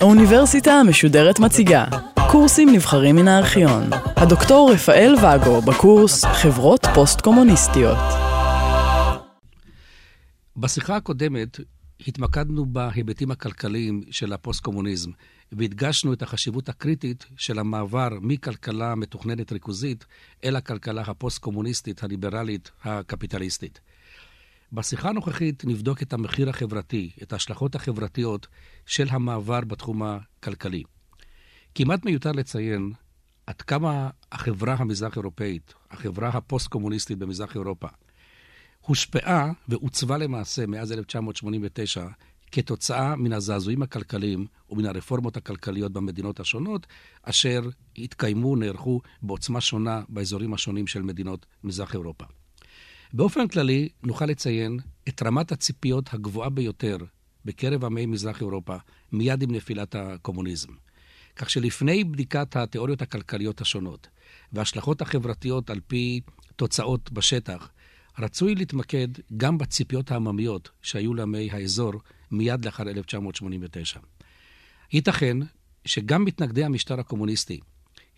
האוניברסיטה המשודרת מציגה קורסים נבחרים מן הארכיון. הדוקטור רפאל ואגו בקורס חברות פוסט-קומוניסטיות. בשיחה הקודמת התמקדנו בהיבטים הכלכליים של הפוסט-קומוניזם, והדגשנו את החשיבות הקריטית של המעבר מכלכלה מתוכננת ריכוזית אל הכלכלה הפוסט-קומוניסטית, הליברלית, הקפיטליסטית. בשיחה הנוכחית נבדוק את המחיר החברתי, את ההשלכות החברתיות של המעבר בתחום הכלכלי. כמעט מיותר לציין עד כמה החברה המזרח-אירופאית, החברה הפוסט-קומוניסטית במזרח אירופה, הושפעה ועוצבה למעשה מאז 1989 כתוצאה מן הזעזועים הכלכליים ומן הרפורמות הכלכליות במדינות השונות, אשר התקיימו, נערכו בעוצמה שונה באזורים השונים של מדינות מזרח אירופה. באופן כללי, נוכל לציין את רמת הציפיות הגבוהה ביותר בקרב עמי מזרח אירופה מיד עם נפילת הקומוניזם. כך שלפני בדיקת התיאוריות הכלכליות השונות וההשלכות החברתיות על פי תוצאות בשטח, רצוי להתמקד גם בציפיות העממיות שהיו לעמי האזור מיד לאחר 1989. ייתכן שגם מתנגדי המשטר הקומוניסטי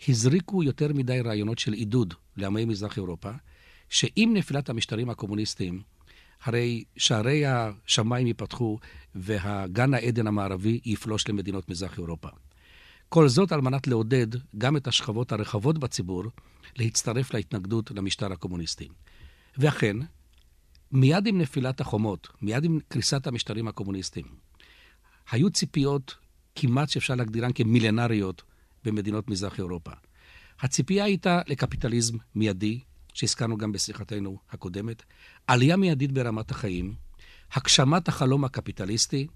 הזריקו יותר מדי רעיונות של עידוד לעמי מזרח אירופה, שעם נפילת המשטרים הקומוניסטיים, הרי שערי השמיים ייפתחו והגן העדן המערבי יפלוש למדינות מזרח אירופה. כל זאת על מנת לעודד גם את השכבות הרחבות בציבור להצטרף להתנגדות למשטר הקומוניסטי. ואכן, מיד עם נפילת החומות, מיד עם קריסת המשטרים הקומוניסטיים, היו ציפיות כמעט שאפשר להגדירן כמילנריות במדינות מזרח אירופה. הציפייה הייתה לקפיטליזם מיידי, שהזכרנו גם בשיחתנו הקודמת, עלייה מיידית ברמת החיים, הגשמת החלום הקפיטליסטי,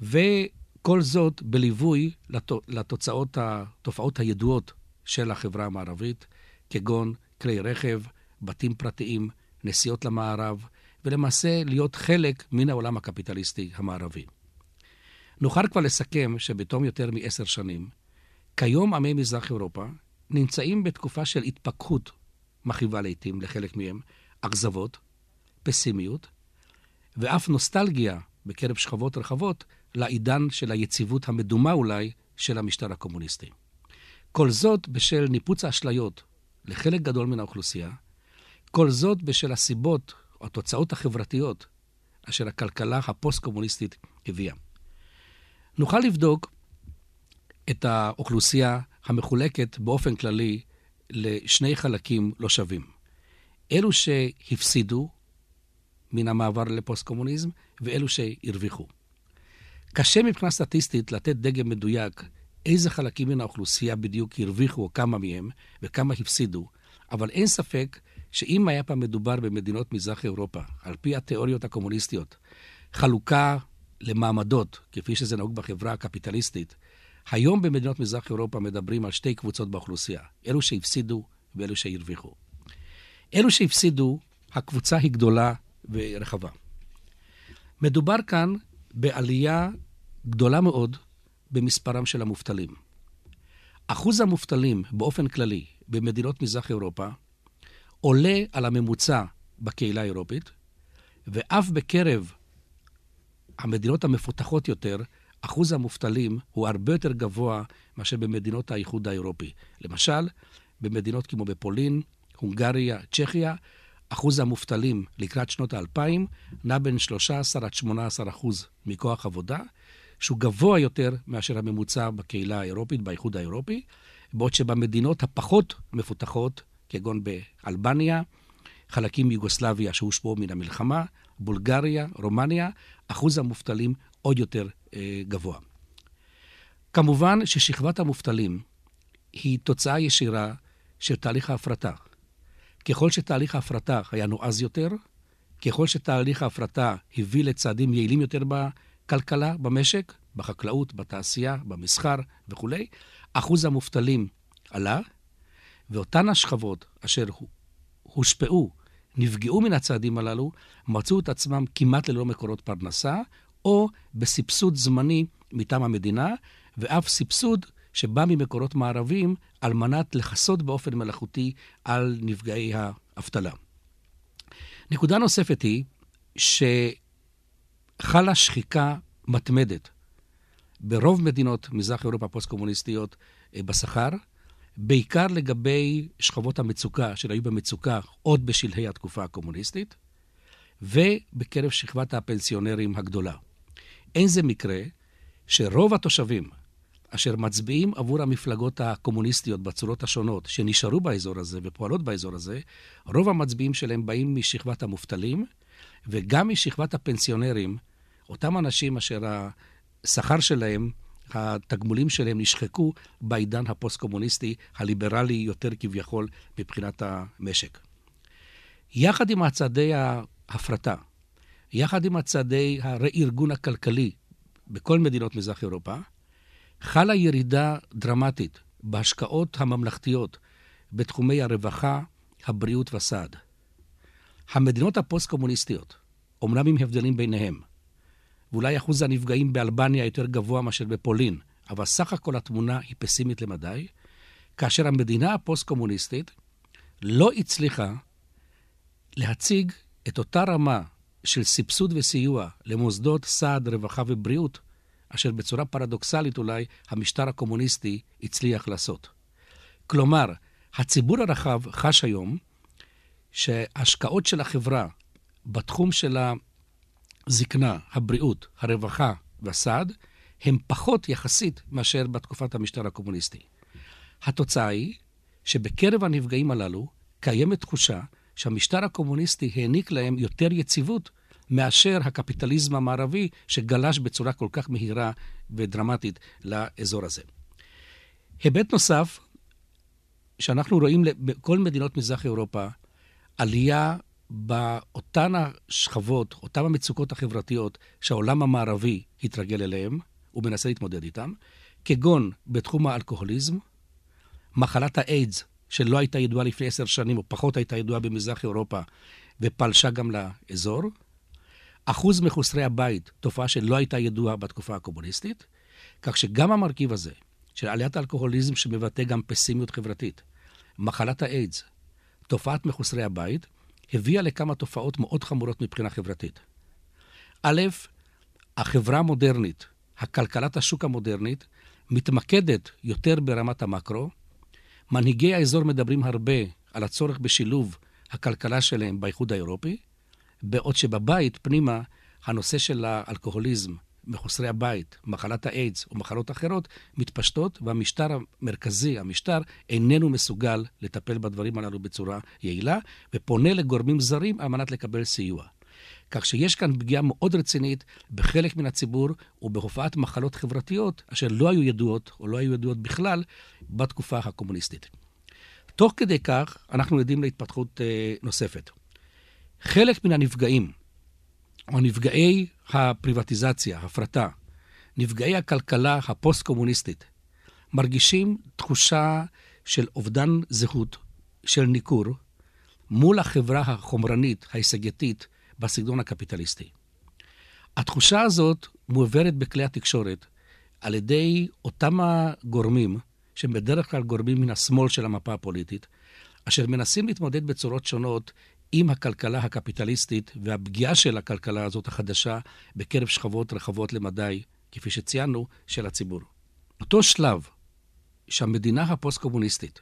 וכל זאת בליווי לתוצאות, התופעות הידועות של החברה המערבית, כגון כלי רכב, בתים פרטיים, נסיעות למערב, ולמעשה להיות חלק מן העולם הקפיטליסטי המערבי. נוכל כבר לסכם שבתום יותר מעשר שנים, כיום עמי מזרח אירופה נמצאים בתקופה של התפכחות מכאיבה לעתים לחלק מהם, אכזבות, פסימיות, ואף נוסטלגיה בקרב שכבות רחבות לעידן של היציבות המדומה אולי של המשטר הקומוניסטי. כל זאת בשל ניפוץ האשליות לחלק גדול מן האוכלוסייה, כל זאת בשל הסיבות או התוצאות החברתיות אשר הכלכלה הפוסט-קומוניסטית הביאה. נוכל לבדוק את האוכלוסייה המחולקת באופן כללי לשני חלקים לא שווים. אלו שהפסידו מן המעבר לפוסט-קומוניזם ואלו שהרוויחו. קשה מבחינה סטטיסטית לתת דגם מדויק איזה חלקים מן האוכלוסייה בדיוק הרוויחו או כמה מהם וכמה הפסידו, אבל אין ספק שאם היה פעם מדובר במדינות מזרח אירופה, על פי התיאוריות הקומוניסטיות, חלוקה למעמדות, כפי שזה נהוג בחברה הקפיטליסטית, היום במדינות מזרח אירופה מדברים על שתי קבוצות באוכלוסייה, אלו שהפסידו ואלו שהרוויחו. אלו שהפסידו, הקבוצה היא גדולה ורחבה. מדובר כאן בעלייה גדולה מאוד במספרם של המובטלים. אחוז המובטלים באופן כללי במדינות מזרח אירופה עולה על הממוצע בקהילה האירופית, ואף בקרב המדינות המפותחות יותר, אחוז המובטלים הוא הרבה יותר גבוה מאשר במדינות האיחוד האירופי. למשל, במדינות כמו בפולין, הונגריה, צ'כיה, אחוז המובטלים לקראת שנות האלפיים נע בין 13 עד 18 אחוז מכוח עבודה, שהוא גבוה יותר מאשר הממוצע בקהילה האירופית, באיחוד האירופי, בעוד שבמדינות הפחות מפותחות, כגון באלבניה, חלקים מיוגוסלביה שהושפעו מן המלחמה, בולגריה, רומניה, אחוז המובטלים עוד יותר אה, גבוה. כמובן ששכבת המובטלים היא תוצאה ישירה של תהליך ההפרטה. ככל שתהליך ההפרטה היה נועז יותר, ככל שתהליך ההפרטה הביא לצעדים יעילים יותר בכלכלה, במשק, בחקלאות, בתעשייה, במסחר וכולי, אחוז המובטלים עלה, ואותן השכבות אשר הושפעו, נפגעו מן הצעדים הללו, מצאו את עצמם כמעט ללא מקורות פרנסה, או בסבסוד זמני מטעם המדינה, ואף סבסוד שבא ממקורות מערביים על מנת לכסות באופן מלאכותי על נפגעי האבטלה. נקודה נוספת היא שחלה שחיקה מתמדת ברוב מדינות מזרח אירופה הפוסט-קומוניסטיות אה, בשכר, בעיקר לגבי שכבות המצוקה, שהיו במצוקה עוד בשלהי התקופה הקומוניסטית, ובקרב שכבת הפנסיונרים הגדולה. אין זה מקרה שרוב התושבים אשר מצביעים עבור המפלגות הקומוניסטיות בצורות השונות שנשארו באזור הזה ופועלות באזור הזה, רוב המצביעים שלהם באים משכבת המובטלים וגם משכבת הפנסיונרים, אותם אנשים אשר השכר שלהם, התגמולים שלהם נשחקו בעידן הפוסט-קומוניסטי, הליברלי יותר כביכול מבחינת המשק. יחד עם הצעדי ההפרטה, יחד עם הצעדי הרה-ארגון הכלכלי בכל מדינות מזרח אירופה, חלה ירידה דרמטית בהשקעות הממלכתיות בתחומי הרווחה, הבריאות והסעד. המדינות הפוסט-קומוניסטיות, אומנם עם הבדלים ביניהם, ואולי אחוז הנפגעים באלבניה יותר גבוה מאשר בפולין, אבל סך הכל התמונה היא פסימית למדי, כאשר המדינה הפוסט-קומוניסטית לא הצליחה להציג את אותה רמה של סבסוד וסיוע למוסדות סעד, רווחה ובריאות, אשר בצורה פרדוקסלית אולי המשטר הקומוניסטי הצליח לעשות. כלומר, הציבור הרחב חש היום שההשקעות של החברה בתחום של הזקנה, הבריאות, הרווחה והסעד, הם פחות יחסית מאשר בתקופת המשטר הקומוניסטי. התוצאה היא שבקרב הנפגעים הללו קיימת תחושה שהמשטר הקומוניסטי העניק להם יותר יציבות מאשר הקפיטליזם המערבי שגלש בצורה כל כך מהירה ודרמטית לאזור הזה. היבט נוסף, שאנחנו רואים בכל מדינות מזרח אירופה, עלייה באותן השכבות, אותן המצוקות החברתיות שהעולם המערבי התרגל אליהן ומנסה להתמודד איתן, כגון בתחום האלכוהוליזם, מחלת האיידס, שלא הייתה ידועה לפני עשר שנים, או פחות הייתה ידועה במזרח אירופה, ופלשה גם לאזור. אחוז מחוסרי הבית, תופעה שלא הייתה ידועה בתקופה הקומוניסטית, כך שגם המרכיב הזה, של עליית האלכוהוליזם שמבטא גם פסימיות חברתית, מחלת האיידס, תופעת מחוסרי הבית, הביאה לכמה תופעות מאוד חמורות מבחינה חברתית. א', החברה המודרנית, הכלכלת השוק המודרנית, מתמקדת יותר ברמת המקרו. מנהיגי האזור מדברים הרבה על הצורך בשילוב הכלכלה שלהם באיחוד האירופי, בעוד שבבית, פנימה, הנושא של האלכוהוליזם, מחוסרי הבית, מחלת האיידס ומחלות אחרות, מתפשטות, והמשטר המרכזי, המשטר, איננו מסוגל לטפל בדברים הללו בצורה יעילה, ופונה לגורמים זרים על מנת לקבל סיוע. כך שיש כאן פגיעה מאוד רצינית בחלק מן הציבור ובהופעת מחלות חברתיות אשר לא היו ידועות או לא היו ידועות בכלל בתקופה הקומוניסטית. תוך כדי כך, אנחנו עדים להתפתחות אה, נוספת. חלק מן הנפגעים, או נפגעי הפריבטיזציה, הפרטה, נפגעי הכלכלה הפוסט-קומוניסטית, מרגישים תחושה של אובדן זהות, של ניכור, מול החברה החומרנית, ההישגייתית, בסגנון הקפיטליסטי. התחושה הזאת מועברת בכלי התקשורת על ידי אותם הגורמים, שהם בדרך כלל גורמים מן השמאל של המפה הפוליטית, אשר מנסים להתמודד בצורות שונות עם הכלכלה הקפיטליסטית והפגיעה של הכלכלה הזאת החדשה בקרב שכבות רחבות למדי, כפי שציינו, של הציבור. אותו שלב שהמדינה הפוסט-קומוניסטית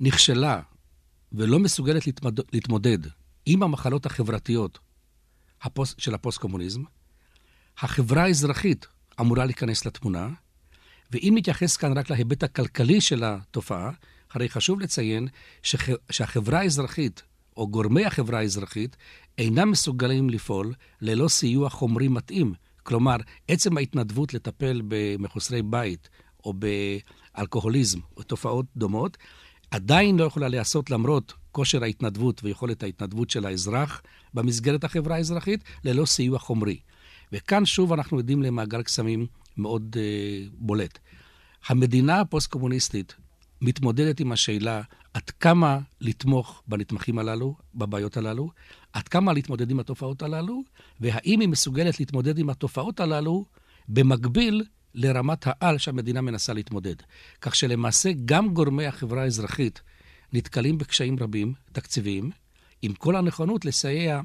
נכשלה ולא מסוגלת להתמודד, להתמודד עם המחלות החברתיות הפוס, של הפוסט-קומוניזם, החברה האזרחית אמורה להיכנס לתמונה, ואם נתייחס כאן רק להיבט הכלכלי של התופעה, הרי חשוב לציין שח, שהחברה האזרחית או גורמי החברה האזרחית אינם מסוגלים לפעול ללא סיוע חומרי מתאים. כלומר, עצם ההתנדבות לטפל במחוסרי בית או באלכוהוליזם או תופעות דומות, עדיין לא יכולה להיעשות למרות כושר ההתנדבות ויכולת ההתנדבות של האזרח במסגרת החברה האזרחית, ללא סיוע חומרי. וכאן שוב אנחנו עדים למעגל קסמים מאוד uh, בולט. המדינה הפוסט-קומוניסטית מתמודדת עם השאלה עד כמה לתמוך בנתמכים הללו, בבעיות הללו, עד כמה להתמודד עם התופעות הללו, והאם היא מסוגלת להתמודד עם התופעות הללו במקביל לרמת העל שהמדינה מנסה להתמודד. כך שלמעשה גם גורמי החברה האזרחית נתקלים בקשיים רבים, תקציביים, עם כל הנכונות לסייע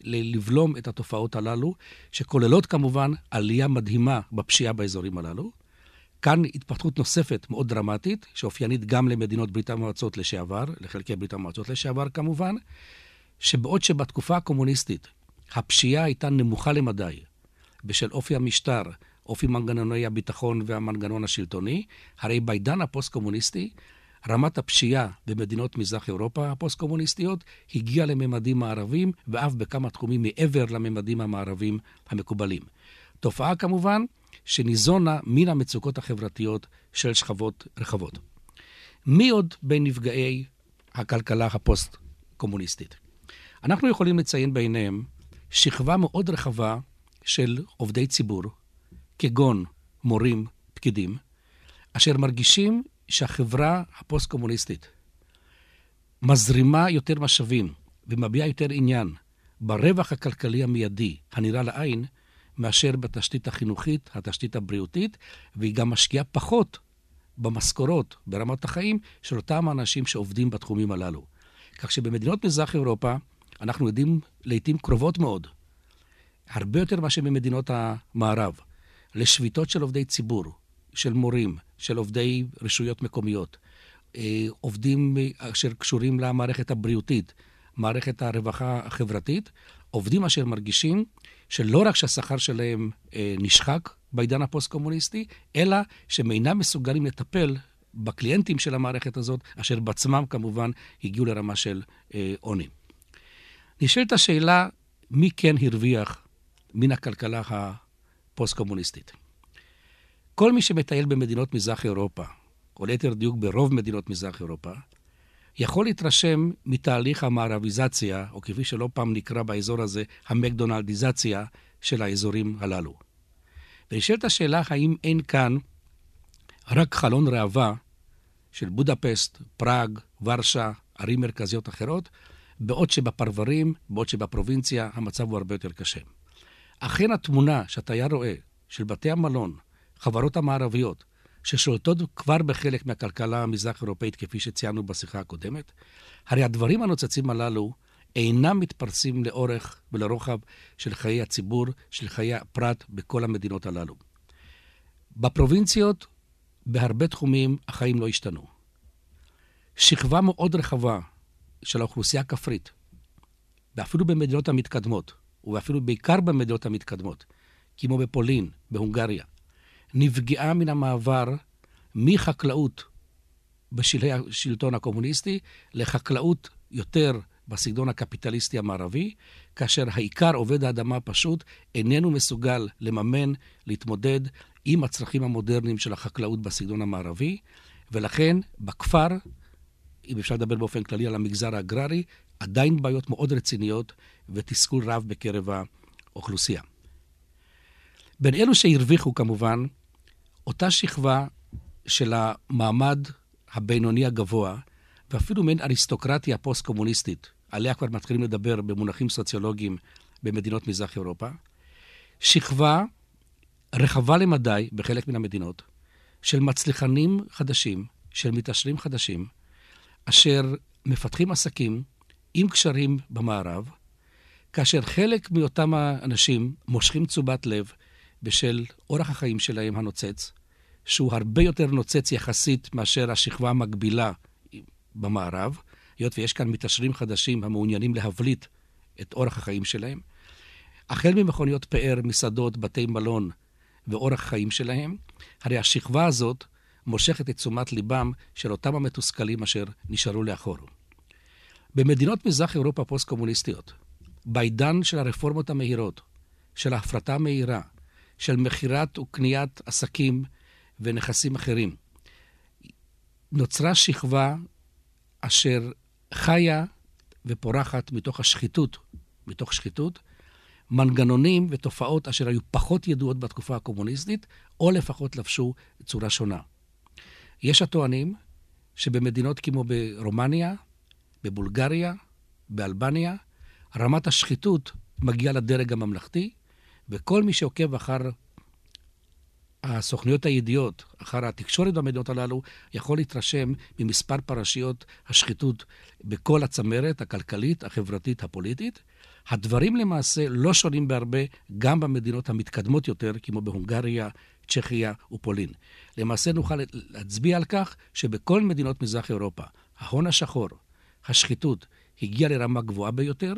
לבלום את התופעות הללו, שכוללות כמובן עלייה מדהימה בפשיעה באזורים הללו. כאן התפתחות נוספת מאוד דרמטית, שאופיינית גם למדינות ברית המועצות לשעבר, לחלקי ברית המועצות לשעבר כמובן, שבעוד שבתקופה הקומוניסטית הפשיעה הייתה נמוכה למדי, בשל אופי המשטר, אופי מנגנוני הביטחון והמנגנון השלטוני, הרי בעידן הפוסט-קומוניסטי, רמת הפשיעה במדינות מזרח אירופה הפוסט-קומוניסטיות הגיעה לממדים מערביים, ואף בכמה תחומים מעבר לממדים המערבים המקובלים. תופעה כמובן שניזונה מן המצוקות החברתיות של שכבות רחבות. מי עוד בין נפגעי הכלכלה הפוסט-קומוניסטית? אנחנו יכולים לציין ביניהם שכבה מאוד רחבה של עובדי ציבור, כגון מורים, פקידים, אשר מרגישים שהחברה הפוסט-קומוניסטית מזרימה יותר משאבים ומביעה יותר עניין ברווח הכלכלי המיידי הנראה לעין, מאשר בתשתית החינוכית, התשתית הבריאותית, והיא גם משקיעה פחות במשכורות, ברמת החיים, של אותם האנשים שעובדים בתחומים הללו. כך שבמדינות מזרח אירופה אנחנו יודעים לעיתים קרובות מאוד, הרבה יותר מאשר במדינות המערב, לשביתות של עובדי ציבור, של מורים, של עובדי רשויות מקומיות, אה, עובדים אשר קשורים למערכת הבריאותית, מערכת הרווחה החברתית, עובדים אשר מרגישים שלא רק שהשכר שלהם אה, נשחק בעידן הפוסט-קומוניסטי, אלא שהם אינם מסוגלים לטפל בקליינטים של המערכת הזאת, אשר בעצמם כמובן הגיעו לרמה של אה, עוני. נשאלת השאלה, מי כן הרוויח מן הכלכלה הפוסט-קומוניסטית? כל מי שמטייל במדינות מזרח אירופה, או ליתר דיוק ברוב מדינות מזרח אירופה, יכול להתרשם מתהליך המערביזציה, או כפי שלא פעם נקרא באזור הזה, המקדונלדיזציה של האזורים הללו. ונשאלת השאלה האם אין כאן רק חלון ראווה של בודפסט, פראג, ורשה, ערים מרכזיות אחרות, בעוד שבפרברים, בעוד שבפרובינציה, המצב הוא הרבה יותר קשה. אכן התמונה שהתייר רואה של בתי המלון, חברות המערביות, ששולטות כבר בחלק מהכלכלה המזרח-אירופאית, כפי שציינו בשיחה הקודמת, הרי הדברים הנוצצים הללו אינם מתפרסים לאורך ולרוחב של חיי הציבור, של חיי הפרט בכל המדינות הללו. בפרובינציות, בהרבה תחומים, החיים לא השתנו. שכבה מאוד רחבה של האוכלוסייה הכפרית, ואפילו במדינות המתקדמות, ואפילו בעיקר במדינות המתקדמות, כמו בפולין, בהונגריה, נפגעה מן המעבר מחקלאות בשלהי השלטון הקומוניסטי לחקלאות יותר בסגנון הקפיטליסטי המערבי, כאשר העיקר עובד האדמה הפשוט איננו מסוגל לממן, להתמודד עם הצרכים המודרניים של החקלאות בסגנון המערבי, ולכן בכפר, אם אפשר לדבר באופן כללי על המגזר האגררי, עדיין בעיות מאוד רציניות ותסכול רב בקרב האוכלוסייה. בין אלו שהרוויחו כמובן, אותה שכבה של המעמד הבינוני הגבוה, ואפילו מעין אריסטוקרטיה פוסט-קומוניסטית, עליה כבר מתחילים לדבר במונחים סוציולוגיים במדינות מזרח אירופה, שכבה רחבה למדי בחלק מן המדינות, של מצליחנים חדשים, של מתעשרים חדשים, אשר מפתחים עסקים עם קשרים במערב, כאשר חלק מאותם האנשים מושכים תשומת לב בשל אורח החיים שלהם הנוצץ, שהוא הרבה יותר נוצץ יחסית מאשר השכבה המקבילה במערב, היות ויש כאן מתעשרים חדשים המעוניינים להבליט את אורח החיים שלהם. החל ממכוניות פאר, מסעדות, בתי מלון ואורח חיים שלהם, הרי השכבה הזאת מושכת את תשומת ליבם של אותם המתוסכלים אשר נשארו לאחור. במדינות מזרח אירופה פוסט-קומוניסטיות, בעידן של הרפורמות המהירות, של ההפרטה המהירה, של מכירת וקניית עסקים ונכסים אחרים. נוצרה שכבה אשר חיה ופורחת מתוך השחיתות, מתוך שחיתות, מנגנונים ותופעות אשר היו פחות ידועות בתקופה הקומוניסטית, או לפחות לבשו צורה שונה. יש הטוענים שבמדינות כמו ברומניה, בבולגריה, באלבניה, רמת השחיתות מגיעה לדרג הממלכתי, וכל מי שעוקב אחר הסוכניות הידיעות אחר התקשורת במדינות הללו, יכול להתרשם ממספר פרשיות השחיתות בכל הצמרת הכלכלית, החברתית, הפוליטית. הדברים למעשה לא שונים בהרבה גם במדינות המתקדמות יותר, כמו בהונגריה, צ'כיה ופולין. למעשה נוכל להצביע על כך שבכל מדינות מזרח אירופה, ההון השחור, השחיתות, הגיע לרמה גבוהה ביותר,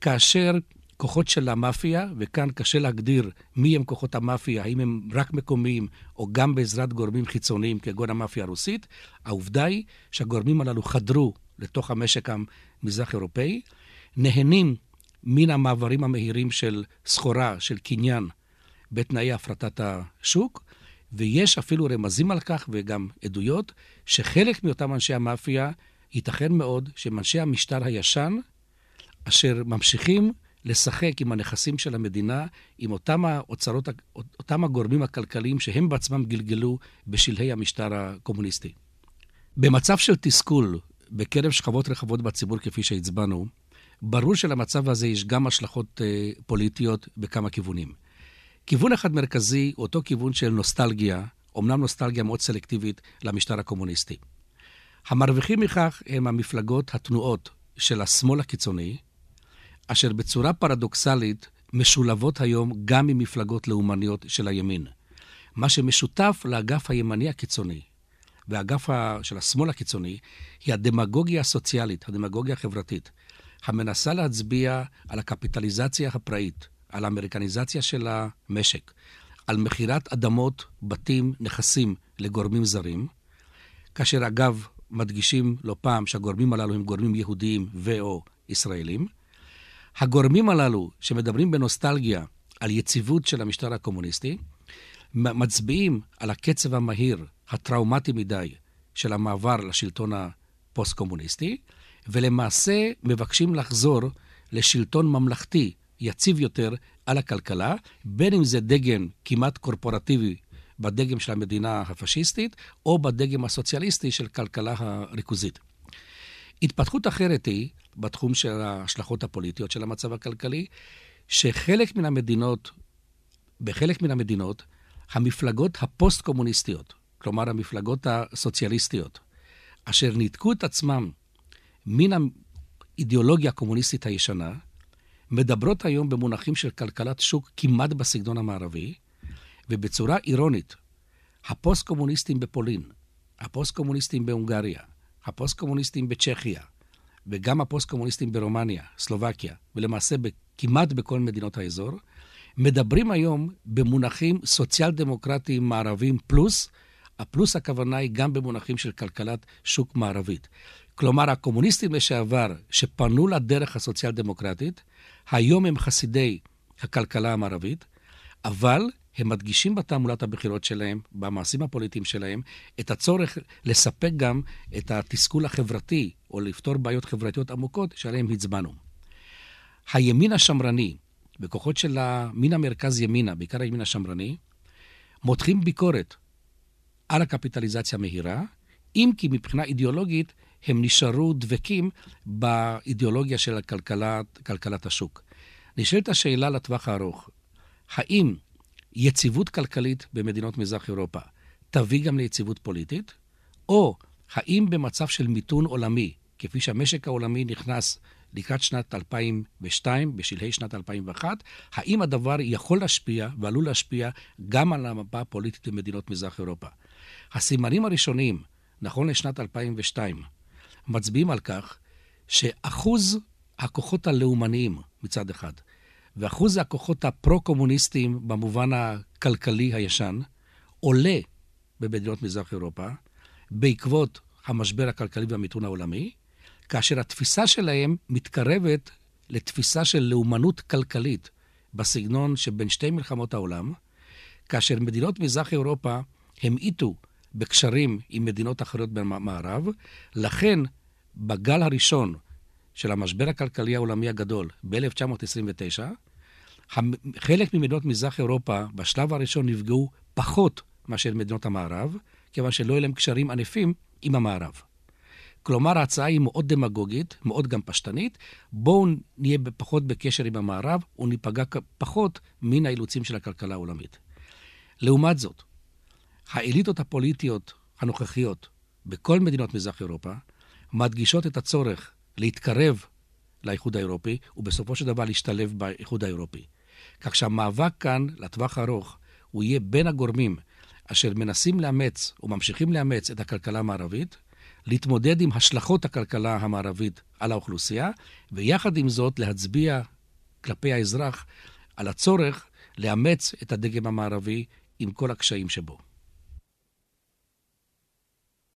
כאשר כוחות של המאפיה, וכאן קשה להגדיר מי הם כוחות המאפיה, האם הם רק מקומיים או גם בעזרת גורמים חיצוניים כגון המאפיה הרוסית, העובדה היא שהגורמים הללו חדרו לתוך המשק המזרח-אירופאי, נהנים מן המעברים המהירים של סחורה, של קניין, בתנאי הפרטת השוק, ויש אפילו רמזים על כך וגם עדויות, שחלק מאותם אנשי המאפיה, ייתכן מאוד שהם אנשי המשטר הישן, אשר ממשיכים לשחק עם הנכסים של המדינה, עם אותם האוצרות, אותם הגורמים הכלכליים שהם בעצמם גלגלו בשלהי המשטר הקומוניסטי. במצב של תסכול בקרב שכבות רחבות בציבור, כפי שהצבענו, ברור שלמצב הזה יש גם השלכות אה, פוליטיות בכמה כיוונים. כיוון אחד מרכזי הוא אותו כיוון של נוסטלגיה, אומנם נוסטלגיה מאוד סלקטיבית, למשטר הקומוניסטי. המרוויחים מכך הם המפלגות, התנועות של השמאל הקיצוני, אשר בצורה פרדוקסלית משולבות היום גם עם מפלגות לאומניות של הימין. מה שמשותף לאגף הימני הקיצוני והאגף של השמאל הקיצוני היא הדמגוגיה הסוציאלית, הדמגוגיה החברתית, המנסה להצביע על הקפיטליזציה הפראית, על האמריקניזציה של המשק, על מכירת אדמות, בתים, נכסים לגורמים זרים, כאשר אגב מדגישים לא פעם שהגורמים הללו הם גורמים יהודיים ו/או ישראלים. הגורמים הללו, שמדברים בנוסטלגיה על יציבות של המשטר הקומוניסטי, מצביעים על הקצב המהיר, הטראומטי מדי, של המעבר לשלטון הפוסט-קומוניסטי, ולמעשה מבקשים לחזור לשלטון ממלכתי יציב יותר על הכלכלה, בין אם זה דגם כמעט קורפורטיבי בדגם של המדינה הפשיסטית, או בדגם הסוציאליסטי של כלכלה הריכוזית. התפתחות אחרת היא, בתחום של ההשלכות הפוליטיות של המצב הכלכלי, שחלק מן המדינות, בחלק מן המדינות, המפלגות הפוסט-קומוניסטיות, כלומר המפלגות הסוציאליסטיות, אשר ניתקו את עצמם מן האידיאולוגיה הקומוניסטית הישנה, מדברות היום במונחים של כלכלת שוק כמעט בסגנון המערבי, ובצורה אירונית, הפוסט-קומוניסטים בפולין, הפוסט-קומוניסטים בהונגריה, הפוסט-קומוניסטים בצ'כיה, וגם הפוסט-קומוניסטים ברומניה, סלובקיה, ולמעשה כמעט בכל מדינות האזור, מדברים היום במונחים סוציאל-דמוקרטיים מערביים פלוס, הפלוס הכוונה היא גם במונחים של כלכלת שוק מערבית. כלומר, הקומוניסטים לשעבר שפנו לדרך הסוציאל-דמוקרטית, היום הם חסידי הכלכלה המערבית, אבל הם מדגישים בתעמולת הבחירות שלהם, במעשים הפוליטיים שלהם, את הצורך לספק גם את התסכול החברתי, או לפתור בעיות חברתיות עמוקות שעליהן הצבענו. הימין השמרני, בכוחות של המין המרכז ימינה, בעיקר הימין השמרני, מותחים ביקורת על הקפיטליזציה המהירה, אם כי מבחינה אידיאולוגית הם נשארו דבקים באידיאולוגיה של הכלכלת, כלכלת השוק. נשאלת השאלה לטווח הארוך, האם יציבות כלכלית במדינות מזרח אירופה תביא גם ליציבות פוליטית, או האם במצב של מיתון עולמי, כפי שהמשק העולמי נכנס לקראת שנת 2002, בשלהי שנת 2001, האם הדבר יכול להשפיע ועלול להשפיע גם על המפה הפוליטית במדינות מזרח אירופה? הסימנים הראשונים, נכון לשנת 2002, מצביעים על כך שאחוז הכוחות הלאומניים מצד אחד, ואחוז הכוחות הפרו-קומוניסטיים במובן הכלכלי הישן, עולה במדינות מזרח אירופה בעקבות המשבר הכלכלי והמיתון העולמי, כאשר התפיסה שלהם מתקרבת לתפיסה של לאומנות כלכלית בסגנון שבין שתי מלחמות העולם, כאשר מדינות מזרח אירופה המעיטו בקשרים עם מדינות אחרות במערב, לכן בגל הראשון של המשבר הכלכלי העולמי הגדול ב-1929, חלק ממדינות מזרח אירופה בשלב הראשון נפגעו פחות מאשר מדינות המערב, כיוון שלא היו להם קשרים ענפים עם המערב. כלומר, ההצעה היא מאוד דמגוגית, מאוד גם פשטנית. בואו נהיה פחות בקשר עם המערב וניפגע פחות מן האילוצים של הכלכלה העולמית. לעומת זאת, האליטות הפוליטיות הנוכחיות בכל מדינות מזרח אירופה מדגישות את הצורך להתקרב לאיחוד האירופי, ובסופו של דבר להשתלב באיחוד האירופי. כך שהמאבק כאן, לטווח הארוך, הוא יהיה בין הגורמים אשר מנסים לאמץ וממשיכים לאמץ את הכלכלה המערבית, להתמודד עם השלכות הכלכלה המערבית על האוכלוסייה, ויחד עם זאת להצביע כלפי האזרח על הצורך לאמץ את הדגם המערבי עם כל הקשיים שבו.